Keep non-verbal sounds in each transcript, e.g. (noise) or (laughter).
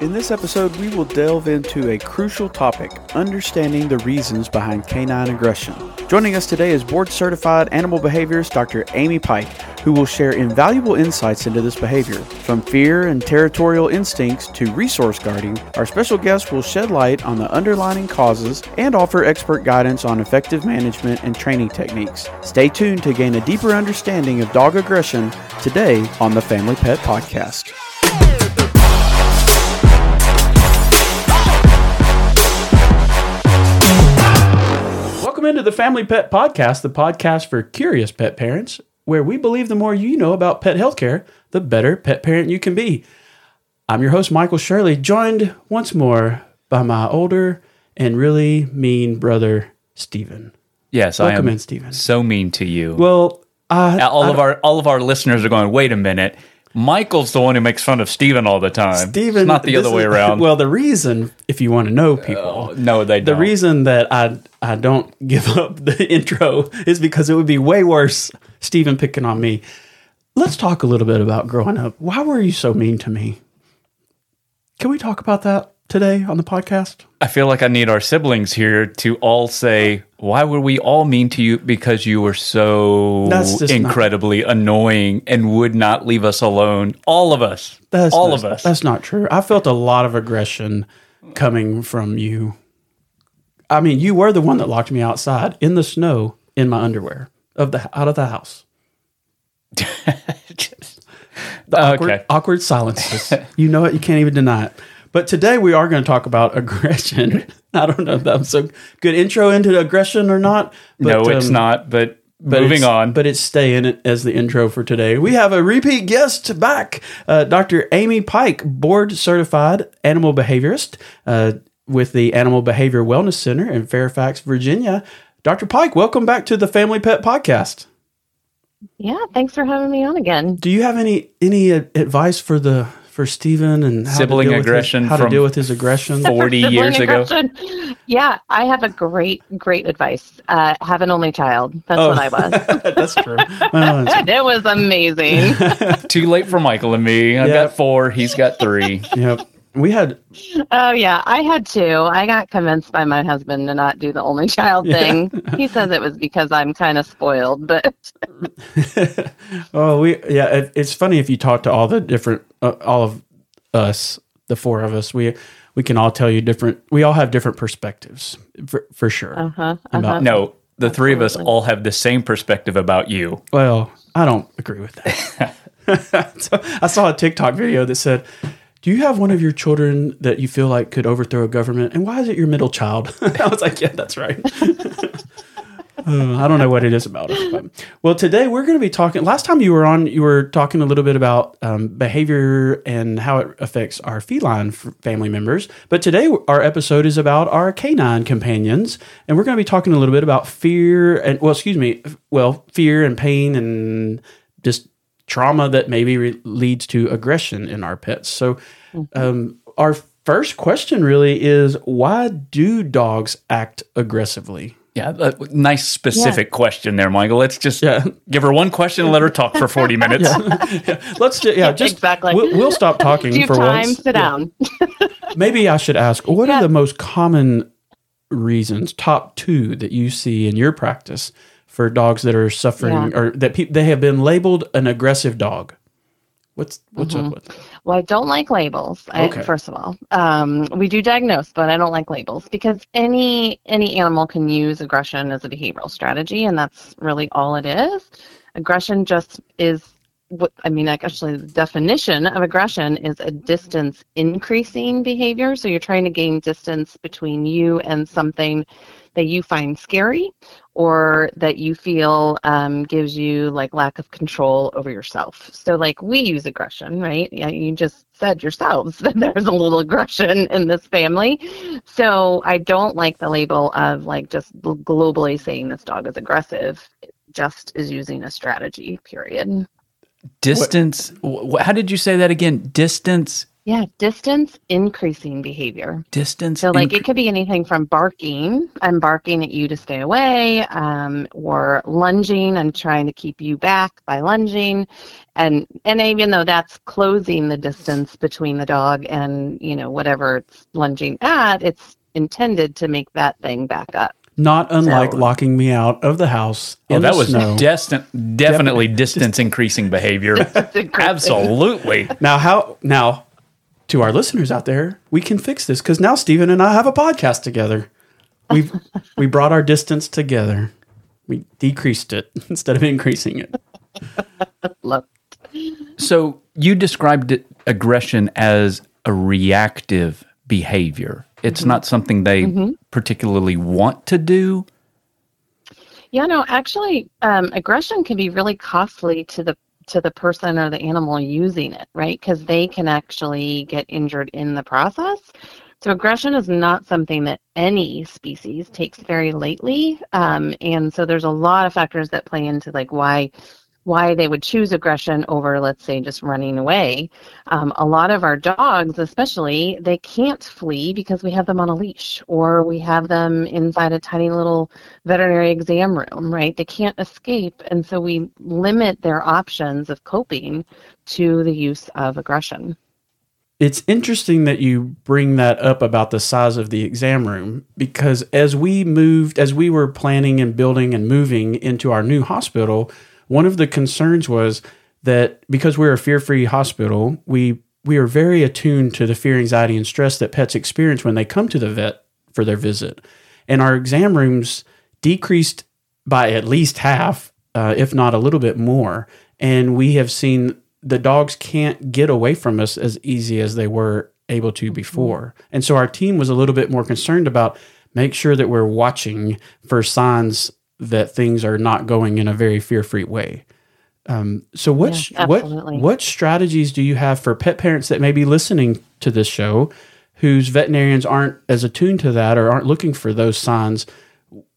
In this episode, we will delve into a crucial topic understanding the reasons behind canine aggression. Joining us today is board certified animal behaviorist Dr. Amy Pike, who will share invaluable insights into this behavior. From fear and territorial instincts to resource guarding, our special guest will shed light on the underlying causes and offer expert guidance on effective management and training techniques. Stay tuned to gain a deeper understanding of dog aggression today on the Family Pet Podcast. Into the Family Pet Podcast, the podcast for curious pet parents, where we believe the more you know about pet healthcare, the better pet parent you can be. I'm your host, Michael Shirley, joined once more by my older and really mean brother, Stephen. Yes, Welcome I am in, Stephen. so mean to you. Well, I, all I of our all of our listeners are going. Wait a minute, Michael's the one who makes fun of Stephen all the time. Stephen, it's not the other way is- around. Well, the reason, if you want to know uh, people, no, they the don't. The reason that I I don't give (laughs) up the intro is because it would be way worse Stephen picking on me. Let's talk a little bit about growing up. Why were you so mean to me? Can we talk about that today on the podcast? I feel like I need our siblings here to all say, "Why were we all mean to you? Because you were so just not- incredibly annoying and would not leave us alone. All of us, all of us. That's not true. I felt a lot of aggression coming from you. I mean, you were the one that locked me outside in the snow in my underwear of the out of the house. (laughs) awkward, okay, awkward silences. you know it. You can't even deny it. But today we are going to talk about aggression. (laughs) I don't know if that was a good intro into aggression or not. But, no, it's um, not. But, but moving on. But it's staying it as the intro for today. We have a repeat guest back, uh, Dr. Amy Pike, board certified animal behaviorist uh, with the Animal Behavior Wellness Center in Fairfax, Virginia. Dr. Pike, welcome back to the Family Pet Podcast. Yeah, thanks for having me on again. Do you have any any uh, advice for the for Stephen and how Sibling to deal his- aggression how to deal with his aggression? Forty (laughs) Sibling years ago. Yeah, I have a great, great advice. Uh, have an only child. That's Oh. what I was. (laughs) That's true. Well, (laughs) that's- it was amazing. Too late for Michael and me. I've Yeah. got four. He's got three. yep. We had oh yeah, I had two. I got convinced by my husband to not do the only child thing. He says it was because I'm kind of spoiled, but (laughs) oh, we yeah. It, it's funny if you talk to all the different, uh, all of us, the four of us. We we can all tell you different. We all have different perspectives for for sure. uh huh. Uh-huh. No, the three of us all have the same perspective about you. Well, I don't agree with that. (laughs) so, I saw a TikTok video that said, "Do you have one of your children that you feel like could overthrow a government, and why is it your middle child?" (laughs) I was like, "Yeah, that's right." (laughs) Uh, I don't know what it is about us. But. Well, today we're going to be talking. Last time you were on, you were talking a little bit about um, behavior and how it affects our feline family members. But today our episode is about our canine companions, and we're going to be talking a little bit about fear and well, excuse me, well, fear and pain and just trauma that maybe re- leads to aggression in our pets. So, um, our first question really is why do dogs act aggressively? Yeah, a nice specific question there, Michael. Let's just Yeah. give her one question and let her talk for 40 (laughs) minutes. (laughs) Let's ju- yeah, just Exactly. We'll, we'll stop talking (laughs) Do you have for time? once. Sit Yeah. down. Maybe I should ask, what Yeah. are the most common reasons, top two that you see in your practice for dogs that are suffering Yeah. or that pe- they have been labeled an aggressive dog? What's what's Mm-hmm. up with? Well, I don't like labels. I, Okay. First of all, um, we do diagnose, but I don't like labels because any any animal can use aggression as a behavioral strategy, and that's really all it is. Aggression just is what I mean. Like actually, the definition of aggression is a distance increasing behavior. So you're trying to gain distance between you and something that you find scary or that you feel um, gives you like lack of control over yourself. So like we use aggression, right? Yeah, you just said yourselves (laughs) that there's a little aggression in this family. So I don't like the label of like just globally saying this dog is aggressive. It just is using a strategy. Period. Distance. wh- How did you say that again? Distance Yeah, distance increasing behavior. Distance. So, like, incre- it could be anything from barking, I'm barking at you to stay away, um, or lunging, I'm trying to keep you back by lunging. And, and even though that's closing the distance between the dog and, you know, whatever it's lunging at, it's intended to make that thing back up. Not unlike So- locking me out of the house. Oh, in that the was snow. destin- definitely distance increasing behavior. (laughs) Absolutely. Now, how now to our listeners out there, we can fix this because now Stephen and I have a podcast together. We've (laughs) we brought our distance together. We decreased it (laughs) instead of increasing it. Love. So you described aggression as a reactive behavior. It's not something they particularly want to do. Yeah, no, actually, um, aggression can be really costly to the to the person or the animal using it, right? Because they can actually get injured in the process. So aggression is not something that any species takes very lightly, um, and so there's a lot of factors that play into like why why they would choose aggression over, let's say, just running away. Um, a lot of our dogs, especially, they can't flee because we have them on a leash or we have them inside a tiny little veterinary exam room, right? They can't escape. And so we limit their options of coping to the use of aggression. It's interesting that you bring that up about the size of the exam room because as we moved, as we were planning and building and moving into our new hospital, one of the concerns was that because we're a fear-free hospital, we we are very attuned to the fear, anxiety, and stress that pets experience when they come to the vet for their visit, and our exam rooms decreased by at least half, uh, if not a little bit more. And we have seen the dogs can't get away from us as easy as they were able to before. And so our team was a little bit more concerned about make sure that we're watching for signs that things are not going in a very fear-free way. Um, so what Yeah, what what strategies do you have for pet parents that may be listening to this show whose veterinarians aren't as attuned to that or aren't looking for those signs?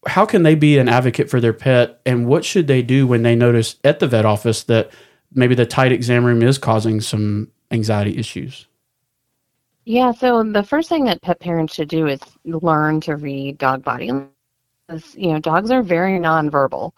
How can they be an advocate for their pet and what should they do when they notice at the vet office that maybe the tight exam room is causing some anxiety issues? Yeah, so the first thing that pet parents should do is learn to read dog body. You know, dogs are very nonverbal.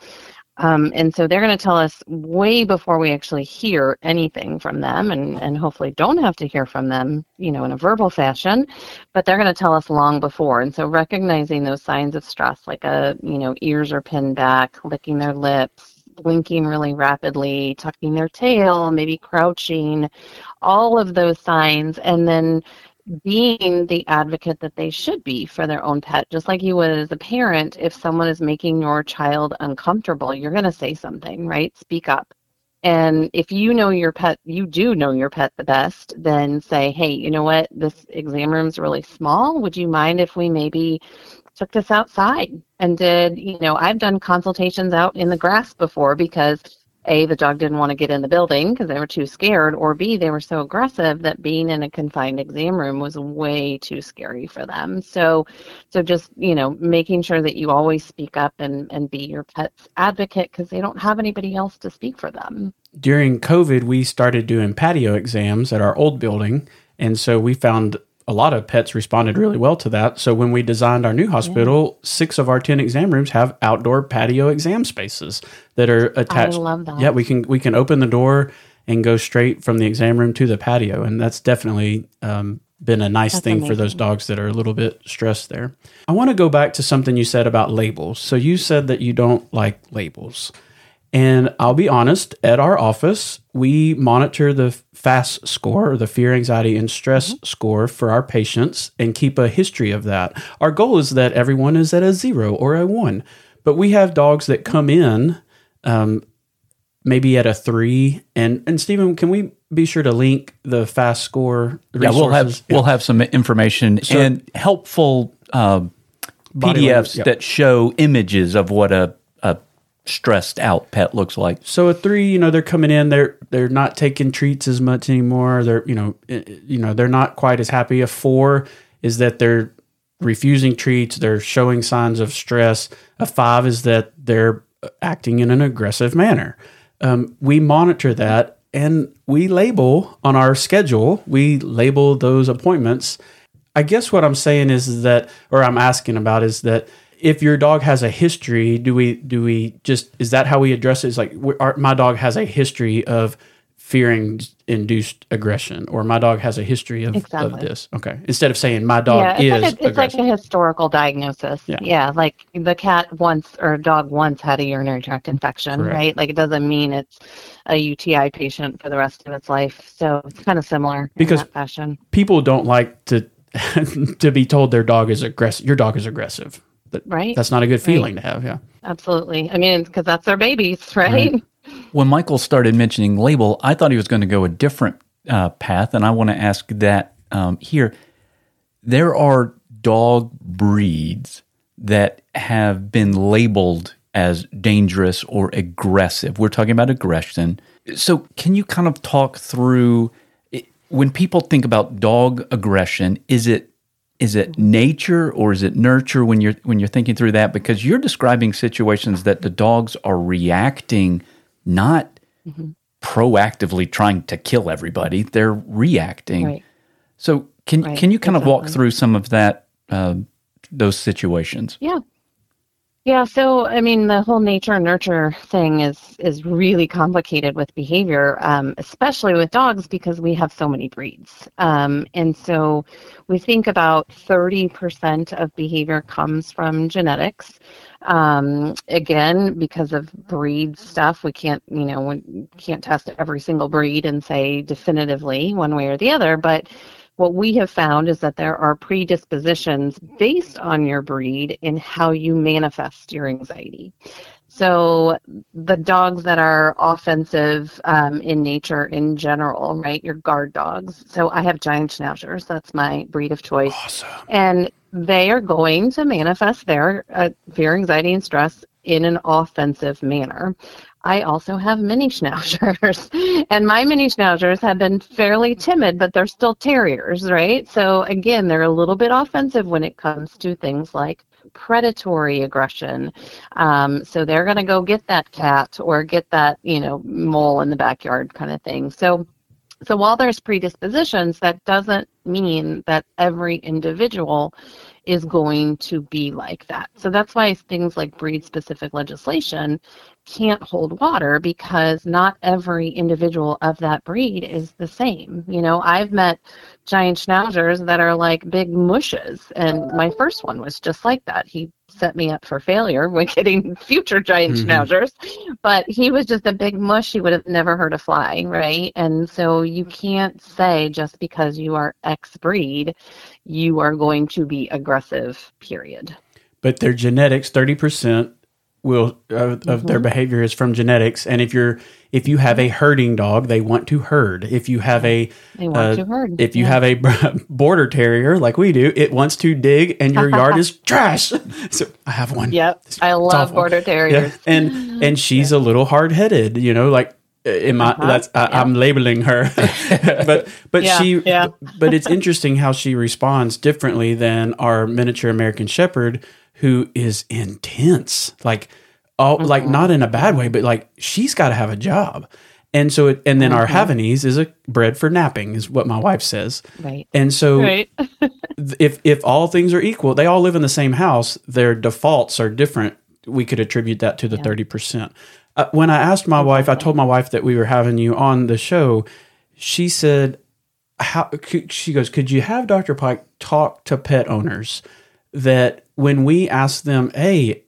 Um, and so they're going to tell us way before we actually hear anything from them and, and hopefully don't have to hear from them, you know, in a verbal fashion, but they're going to tell us long before. And so recognizing those signs of stress, like a, you know, ears are pinned back, licking their lips, blinking really rapidly, tucking their tail, maybe crouching, all of those signs, and then being the advocate that they should be for their own pet. Just like you would as a parent, if someone is making your child uncomfortable, you're going to say something, right? Speak up. And if you know your pet, you do know your pet the best, then say, hey, you know what? This exam room's really small. Would you mind if we maybe took this outside and did, you know, I've done consultations out in the grass before because a, the dog didn't want to get in the building because they were too scared, or B, they were so aggressive that being in a confined exam room was way too scary for them. So, so just you know, making sure that you always speak up and and be your pet's advocate because they don't have anybody else to speak for them. during COVID, we started doing patio exams at our old building. And so we found a lot of pets responded really well to that. So when we designed our new hospital, six of our 10 exam rooms have outdoor patio exam spaces that are attached. I love that. Yeah, we can we can open the door and go straight from the exam room to the patio. And that's definitely um, been a nice That's thing for those dogs that are a little bit stressed there. I want to go back to something you said about labels. So you said that you don't like labels. And I'll be honest, at our office, we monitor the FAST score, or the fear, anxiety, and stress score for our patients and keep a history of that. Our goal is that everyone is at a zero or a one. But we have dogs that come in um, maybe at a three. And, and Stephen, can we be sure to link the FAST score? Yeah, we'll have resources? we'll have some information and helpful uh, PDFs yep. that show images of what a stressed out pet looks like. So a three, you know, they're coming in. They're they're not taking treats as much anymore. They're you know eh, eh, you know they're not quite as happy. A four is that they're refusing treats. They're showing signs of stress. A five is that they're acting in an aggressive manner. Um, we monitor that, and we label on our schedule, we label those appointments. I guess what I'm saying is that, or I'm asking about is that if your dog has a history, do we do we just is that how we address it? Is like our, my dog has a history of fearing induced aggression, or my dog has a history of, of this. Okay, instead of saying my dog yeah, it's, is like a, it's like a historical diagnosis. Yeah. like the cat once or dog once had a urinary tract infection, Correct. right? Like it doesn't mean it's a UTI patient for the rest of its life. So it's kind of similar Because- in that fashion. People don't like to (laughs) to be told their dog is aggressive. Your dog is aggressive. That, Right. That's not a good feeling to have. Yeah. Absolutely. I mean, because that's their babies, (laughs) right? When Michael started mentioning label, I thought he was going to go a different uh, path, and I want to ask that um, here. There are dog breeds that have been labeled as dangerous or aggressive. We're talking about aggression. So, can you kind of talk through when people think about dog aggression? Is it is it nature or is it nurture when you're when you're thinking through that? Because you're describing situations that the dogs are reacting, not proactively trying to kill everybody. They're reacting. Right. So can Right, can you kind of walk through some of that uh, those situations? Yeah. Yeah, so I mean, the whole nature and nurture thing is is really complicated with behavior, um, especially with dogs because we have so many breeds, um, and so we think about thirty percent of behavior comes from genetics. Um, again, because of breed stuff, we can't you know we can't test every single breed and say definitively one way or the other, but what we have found is that there are predispositions based on your breed in how you manifest your anxiety. So the dogs that are offensive um, in nature in general, right? Your guard dogs. So I have giant schnauzers. That's my breed of choice. Awesome. And they are going to manifest their uh, fear, anxiety, and stress in an offensive manner. I also have mini schnauzers, (laughs) and my mini schnauzers have been fairly timid, but they're still terriers, right? So again, they're a little bit offensive when it comes to things like predatory aggression. Um, so they're going to go get that cat or get that, you know, mole in the backyard kind of thing. So so while there's predispositions, that doesn't mean that every individual is going to be like that. So that's why things like breed specific legislation can't hold water because not every individual of that breed is the same. You know, I've met giant schnauzers that are like big mushes, and my first one was just like that. He set me up for failure when getting (laughs) future giant Mhm. schnauzers, but he was just a big mush. He would have never hurt a fly, right? And so you can't say just because you are X breed, you are going to be aggressive, period. but their genetics 30% will of, of their behavior is from genetics and if you're if you have a herding dog they want to herd if you have a They want uh, to herd. if you Yeah. have a (laughs) border terrier like we do it wants to dig and your yard is (laughs) trash so i have one Yep. I love border terriers. yeah and and she's a little hard-headed you know like in my Uh-huh. that's I, i'm labeling her (laughs) but but Yeah, she yeah. but it's interesting how she responds differently than our miniature american shepherd who is intense like all Mm-hmm. like not in a bad way but like she's got to have a job and so it, and then our Mm-hmm. Havanese is a bred for napping is what my wife says Right. and so Right. (laughs) if if all things are equal, they all live in the same house. Their defaults are different. We could attribute that to the thirty percent. Uh, when I asked my wife, I told my wife that we were having you on the show. She said, "How?" She goes, "Could you have Doctor Pike talk to pet owners that when we ask them, hey,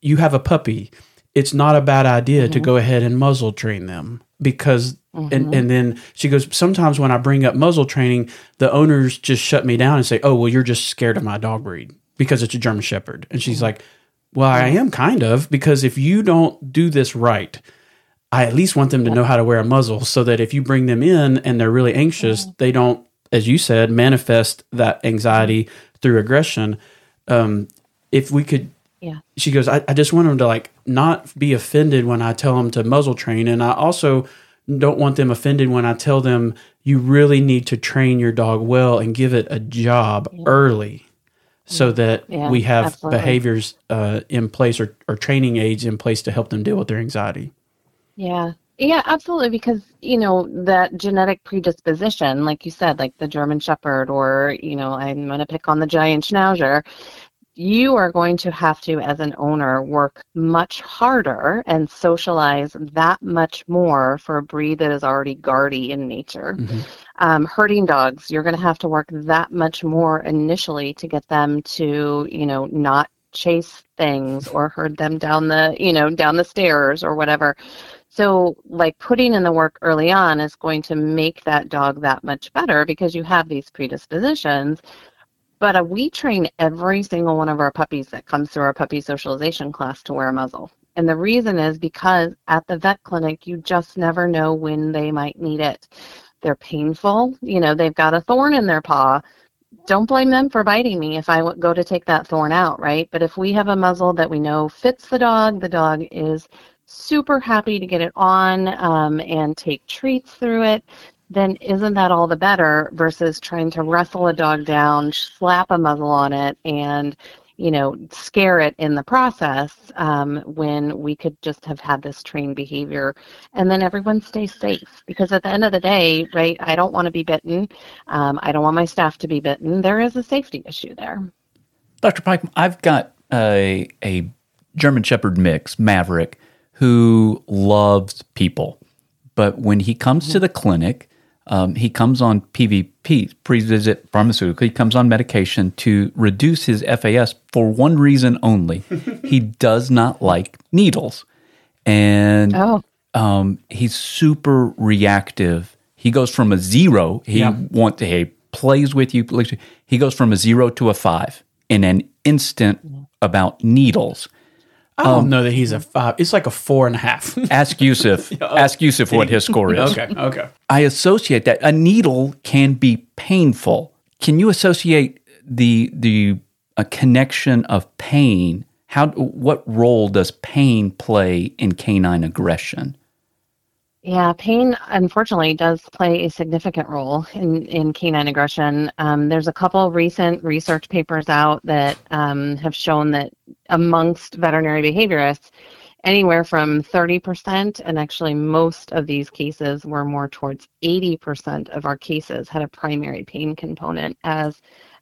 you have a puppy, it's not a bad idea to mm-hmm. go ahead and muzzle train them because." And, mm-hmm. and then she goes, Sometimes when I bring up muzzle training, the owners just shut me down and say, Oh, well, you're just scared of my dog breed because it's a German Shepherd. And she's mm-hmm. like, Well, I am kind of because if you don't do this right, I at least want them to know how to wear a muzzle so that if you bring them in and they're really anxious, they don't, as you said, manifest that anxiety through aggression. Um, if we could, Yeah. she goes, I, I just want them to like not be offended when I tell them to muzzle train. And I also don't want them offended when I tell them you really need to train your dog well and give it a job early so that Yeah, we have absolutely. behaviors uh, in place or, or training aids in place to help them deal with their anxiety. Yeah. Yeah, absolutely. Because, you know, that genetic predisposition, like you said, like the German Shepherd, or, you know, I'm going to pick on the giant Schnauzer, you are going to have to, as an owner, work much harder and socialize that much more for a breed that is already guardy in nature. Mm-hmm. Um, herding dogs, you're going to have to work that much more initially to get them to, you know, not chase things or herd them down the, you know, down the stairs or whatever. So, like putting in the work early on is going to make that dog that much better because you have these predispositions. But uh, we train every single one of our puppies that comes through our puppy socialization class to wear a muzzle. And the reason is because at the vet clinic, you just never know when they might need it. They're painful. You know, they've got a thorn in their paw. Don't blame them for biting me if I go to take that thorn out, right? But if we have a muzzle that we know fits the dog, the dog is super happy to get it on um, and take treats through it then isn't that all the better versus trying to wrestle a dog down, slap a muzzle on it, and you know scare it in the process um, when we could just have had this trained behavior and then everyone stays safe? Because at the end of the day right i don't want to be bitten. Um, i don't want my staff to be bitten. There is a safety issue there. Dr pike i've got a, a german shepherd mix maverick who loves people. But when he comes to the clinic um, he comes on PVP, pre-visit pharmaceutical. He comes on medication to reduce his FAS for one reason only. (laughs) he does not like needles, and oh. um, he's super reactive. He goes from a zero. He yeah. want to, he plays with you. He goes from a zero to a five in an instant about needles. I don't um, know that he's a five. It's like a four and a half. (laughs) ask Yusuf. (laughs) oh, ask Yusuf what his score is. okay. Okay. I associate that a needle can be painful. Can you associate the the a connection of pain? How what role does pain play in canine aggression? Yeah, pain unfortunately does play a significant role in, in canine aggression. Um, there's a couple recent research papers out that um, have shown that amongst veterinary behaviorists, anywhere from 30%, and actually most of these cases were more towards 80% of our cases had a primary pain component as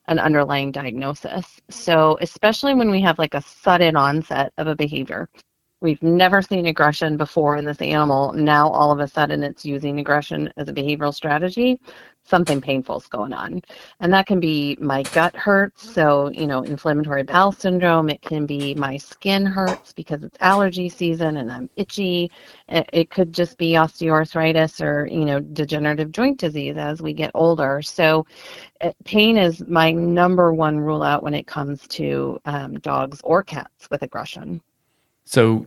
an underlying diagnosis. So, especially when we have like a sudden onset of a behavior, We've never seen aggression before in this animal. Now, all of a sudden, it's using aggression as a behavioral strategy. Something painful is going on. And that can be my gut hurts, so, you know, inflammatory bowel syndrome. It can be my skin hurts because it's allergy season and I'm itchy. It could just be osteoarthritis or, you know, degenerative joint disease as we get older. So, uh, pain is my number one rule out when it comes to um, dogs or cats with aggression. So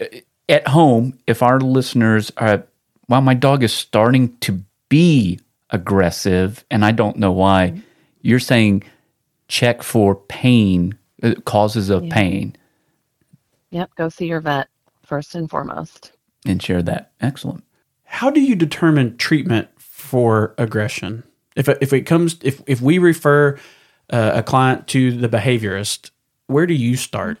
uh, at home, if our listeners are, well, my dog is starting to be aggressive and I don't know why, mm-hmm. you're saying check for pain, uh, causes of yeah. pain. Yep, go see your vet first and foremost. And share that. Excellent. How do you determine treatment for aggression? If, if it comes, if, if we refer uh, a client to the behaviorist, where do you start?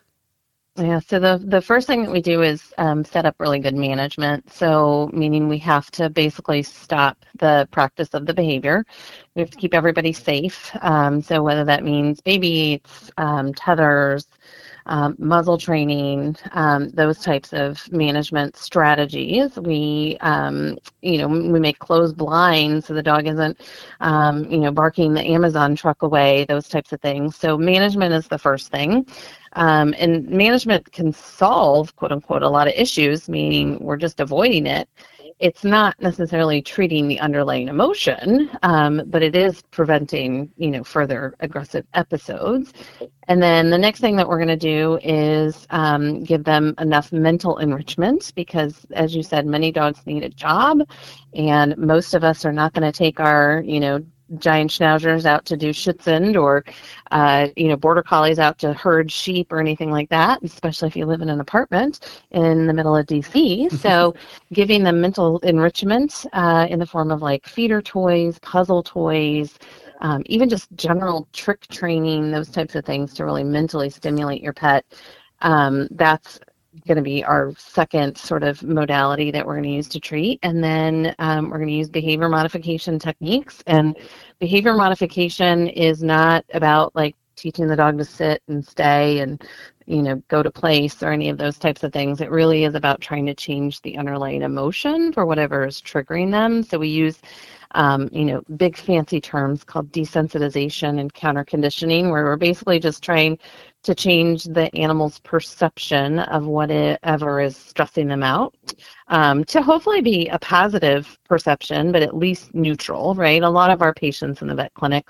Yeah, so the, the first thing that we do is um, set up really good management. So, meaning we have to basically stop the practice of the behavior. We have to keep everybody safe. Um, so, whether that means baby eats, um, tethers, um, muzzle training, um, those types of management strategies. We, um, you know, we make closed blinds so the dog isn't, um, you know, barking the Amazon truck away, those types of things. So management is the first thing. Um, and management can solve, quote unquote, a lot of issues, meaning we're just avoiding it it's not necessarily treating the underlying emotion, um, but it is preventing, you know, further aggressive episodes. And then the next thing that we're going to do is um, give them enough mental enrichment because, as you said, many dogs need a job, and most of us are not going to take our, you know, giant schnauzers out to do Schutzhund or, uh, you know, border collies out to herd sheep or anything like that, especially if you live in an apartment in the middle of DC. (laughs) so giving them mental enrichment uh, in the form of like feeder toys, puzzle toys, um, even just general trick training, those types of things to really mentally stimulate your pet. Um, that's going to be our second sort of modality that we're going to use to treat. And then um, we're going to use behavior modification techniques. And behavior modification is not about like teaching the dog to sit and stay and you know go to place or any of those types of things it really is about trying to change the underlying emotion for whatever is triggering them so we use um, you know big fancy terms called desensitization and counter conditioning where we're basically just trying to change the animal's perception of whatever is stressing them out um, to hopefully be a positive perception but at least neutral right a lot of our patients in the vet clinic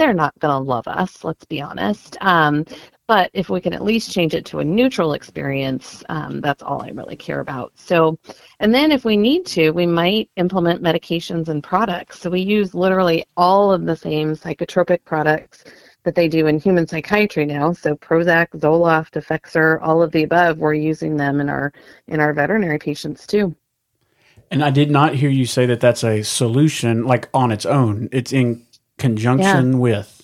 they're not going to love us, let's be honest. Um, but if we can at least change it to a neutral experience, um, that's all I really care about. So, and then if we need to, we might implement medications and products. So we use literally all of the same psychotropic products that they do in human psychiatry now. So Prozac, Zoloft, Effexor, all of the above, we're using them in our in our veterinary patients too. And I did not hear you say that that's a solution like on its own. It's in conjunction yeah. with.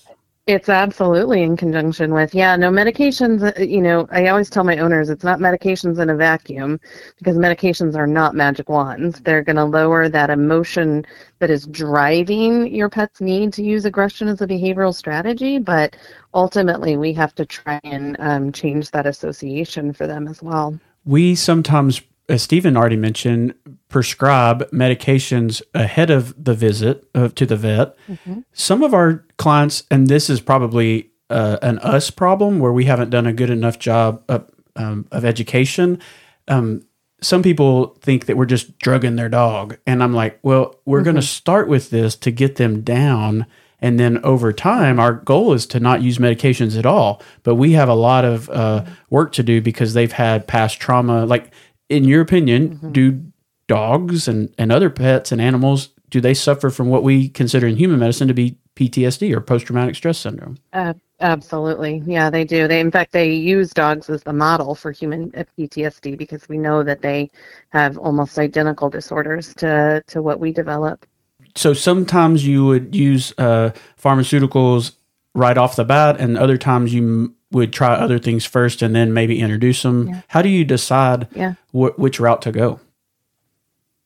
It's absolutely in conjunction with. Yeah, no medications, uh, you know, I always tell my owners it's not medications in a vacuum because medications are not magic wands. They're going to lower that emotion that is driving your pet's need to use aggression as a behavioral strategy, but ultimately we have to try and um, change that association for them as well. We sometimes as Stephen already mentioned, prescribe medications ahead of the visit uh, to the vet. Mm-hmm. Some of our clients, and this is probably uh, an us problem where we haven't done a good enough job of, um, of education. Um, some people think that we're just drugging their dog. And I'm like, well, we're mm-hmm. going to start with this to get them down. And then over time, our goal is to not use medications at all. But we have a lot of uh, work to do because they've had past trauma. Like in your opinion, mm-hmm. do dogs and, and other pets and animals do they suffer from what we consider in human medicine to be PTSD or post traumatic stress syndrome? Uh, absolutely, yeah, they do. They in fact they use dogs as the model for human uh, PTSD because we know that they have almost identical disorders to to what we develop. So sometimes you would use uh, pharmaceuticals right off the bat, and other times you would try other things first and then maybe introduce them. Yeah. How do you decide yeah. wh- which route to go?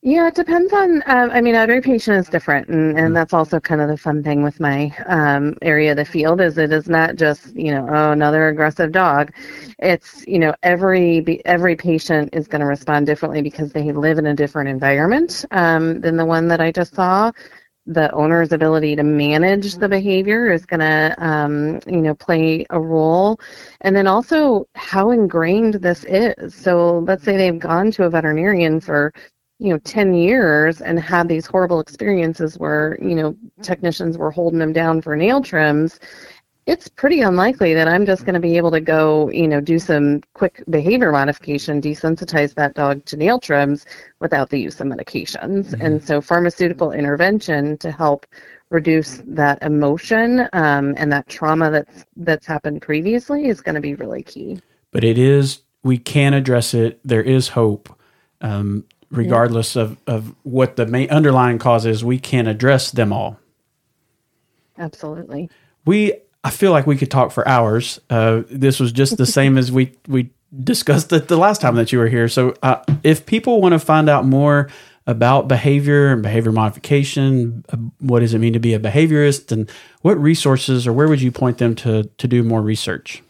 Yeah, it depends on. Um, I mean, every patient is different, and, and mm-hmm. that's also kind of the fun thing with my um, area of the field is it is not just you know oh another aggressive dog. It's you know every every patient is going to respond differently because they live in a different environment um, than the one that I just saw the owner's ability to manage the behavior is going to um, you know play a role. And then also how ingrained this is. So let's say they've gone to a veterinarian for you know 10 years and had these horrible experiences where you know technicians were holding them down for nail trims it's pretty unlikely that I'm just going to be able to go, you know, do some quick behavior modification, desensitize that dog to nail trims without the use of medications. Mm-hmm. And so, pharmaceutical intervention to help reduce that emotion um, and that trauma that's that's happened previously is going to be really key. But it is we can address it. There is hope. Um, regardless yeah. of, of what the main underlying cause is, we can address them all. Absolutely. We I feel like we could talk for hours. Uh, this was just the same as we we discussed it the last time that you were here. So, uh, if people want to find out more about behavior and behavior modification, uh, what does it mean to be a behaviorist, and what resources or where would you point them to to do more research?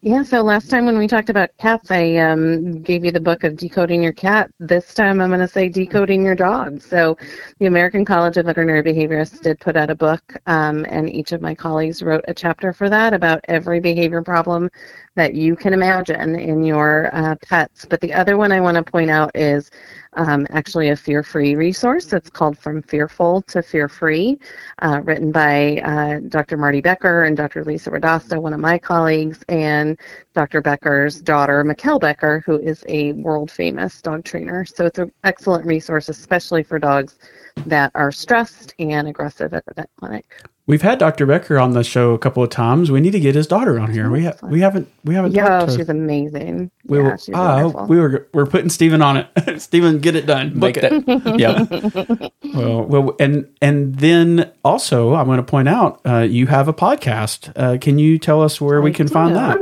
Yeah, so last time when we talked about cats, I um, gave you the book of Decoding Your Cat. This time I'm going to say Decoding Your Dog. So the American College of Veterinary Behaviorists did put out a book, um, and each of my colleagues wrote a chapter for that about every behavior problem that you can imagine in your uh, pets. But the other one I want to point out is um, actually a fear free resource. It's called From Fearful to Fear Free, uh, written by uh, Dr. Marty Becker and Dr. Lisa Radosta, one of my colleagues, and Dr. Becker's daughter, Mikkel Becker, who is a world famous dog trainer. So it's an excellent resource, especially for dogs that are stressed and aggressive at the vet clinic. We've had Dr. Becker on the show a couple of times. We need to get his daughter on here. We ha- we haven't we haven't. Yeah, she's amazing. We yeah, were she's uh, we were we're putting Stephen on it. (laughs) Stephen, get it done. Book it. (laughs) yeah. (laughs) well, well, and and then also I'm going to point out uh, you have a podcast. Uh, can you tell us where I we can do. find that?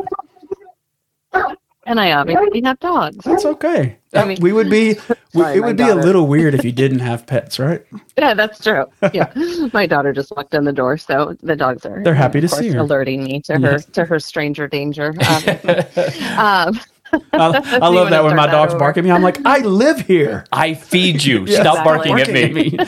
And I obviously have dogs. That's okay. I mean- we would be. we- Sorry, it my would be a little weird if you didn't have pets, right? (laughs) Yeah, that's true. Yeah, (laughs) my daughter just walked in the door, so the dogs are. They're happy of to see course, her. Alerting me to her to her stranger danger. (laughs) um, I, I love that when my dogs over? bark at me. I'm like, I live here. I feed you. Yeah, Stop exactly. barking at me.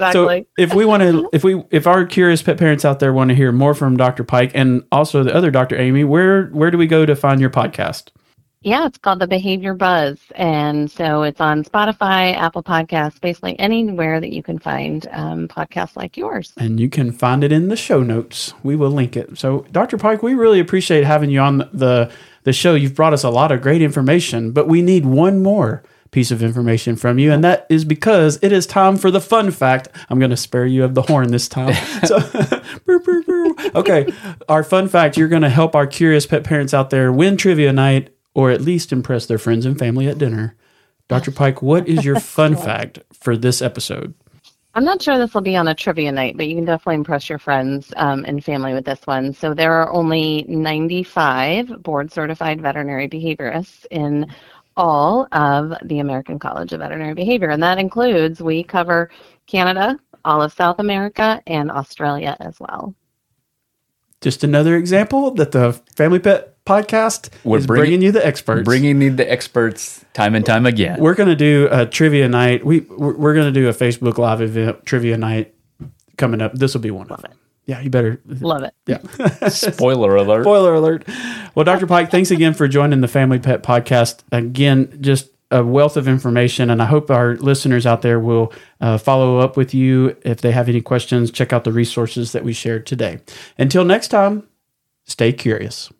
Exactly. So if we want to, if we, if our curious pet parents out there want to hear more from Dr. Pike and also the other Dr. Amy, where where do we go to find your podcast? Yeah, it's called the Behavior Buzz, and so it's on Spotify, Apple Podcasts, basically anywhere that you can find um, podcasts like yours. And you can find it in the show notes. We will link it. So, Dr. Pike, we really appreciate having you on the the show. You've brought us a lot of great information, but we need one more piece of information from you, and that is because it is time for the fun fact. I'm going to spare you of the horn this time. (laughs) So, (laughs) okay, our fun fact. You're going to help our curious pet parents out there win trivia night, or at least impress their friends and family at dinner. Dr. Pike, what is your (laughs) fun fact for this episode? I'm not sure this will be on a trivia night, but you can definitely impress your friends um, and family with this one. So there are only 95 board certified veterinary behaviorists in all of the American College of Veterinary Behavior, and that includes we cover Canada, all of South America, and Australia as well. Just another example that the Family Pet Podcast We're is bringing- bringing, you the experts. Bringing you the experts time and time again. we're going to do a trivia night. We we're, we're going to do a Facebook Live event trivia night coming up. This will be one of them. Yeah, you better. Love it. Yeah. (laughs) Spoiler alert. Spoiler alert. Well, Dr. Pike, thanks again for joining the Family Pet Podcast. Again, just a wealth of information, and I hope our listeners out there will uh, follow up with you if they have any questions. Check out the resources that we shared today. Until next time, stay curious.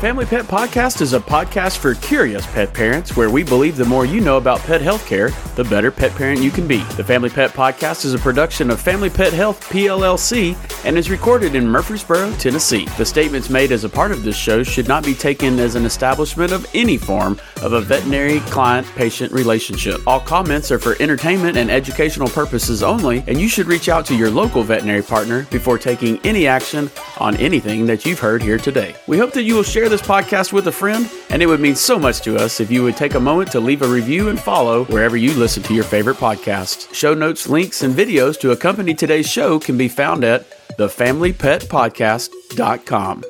Family Pet Podcast is a podcast for curious pet parents where we believe the more you know about pet healthcare, the better pet parent you can be. The Family Pet Podcast is a production of Family Pet Health PLLC and is recorded in Murfreesboro, Tennessee. The statements made as a part of this show should not be taken as an establishment of any form of a veterinary client patient relationship. All comments are for entertainment and educational purposes only, and you should reach out to your local veterinary partner before taking any action on anything that you've heard here today. We hope that you will share this podcast with a friend, and it would mean so much to us if you would take a moment to leave a review and follow wherever you listen to your favorite podcast. Show notes, links, and videos to accompany today's show can be found at thefamilypetpodcast.com.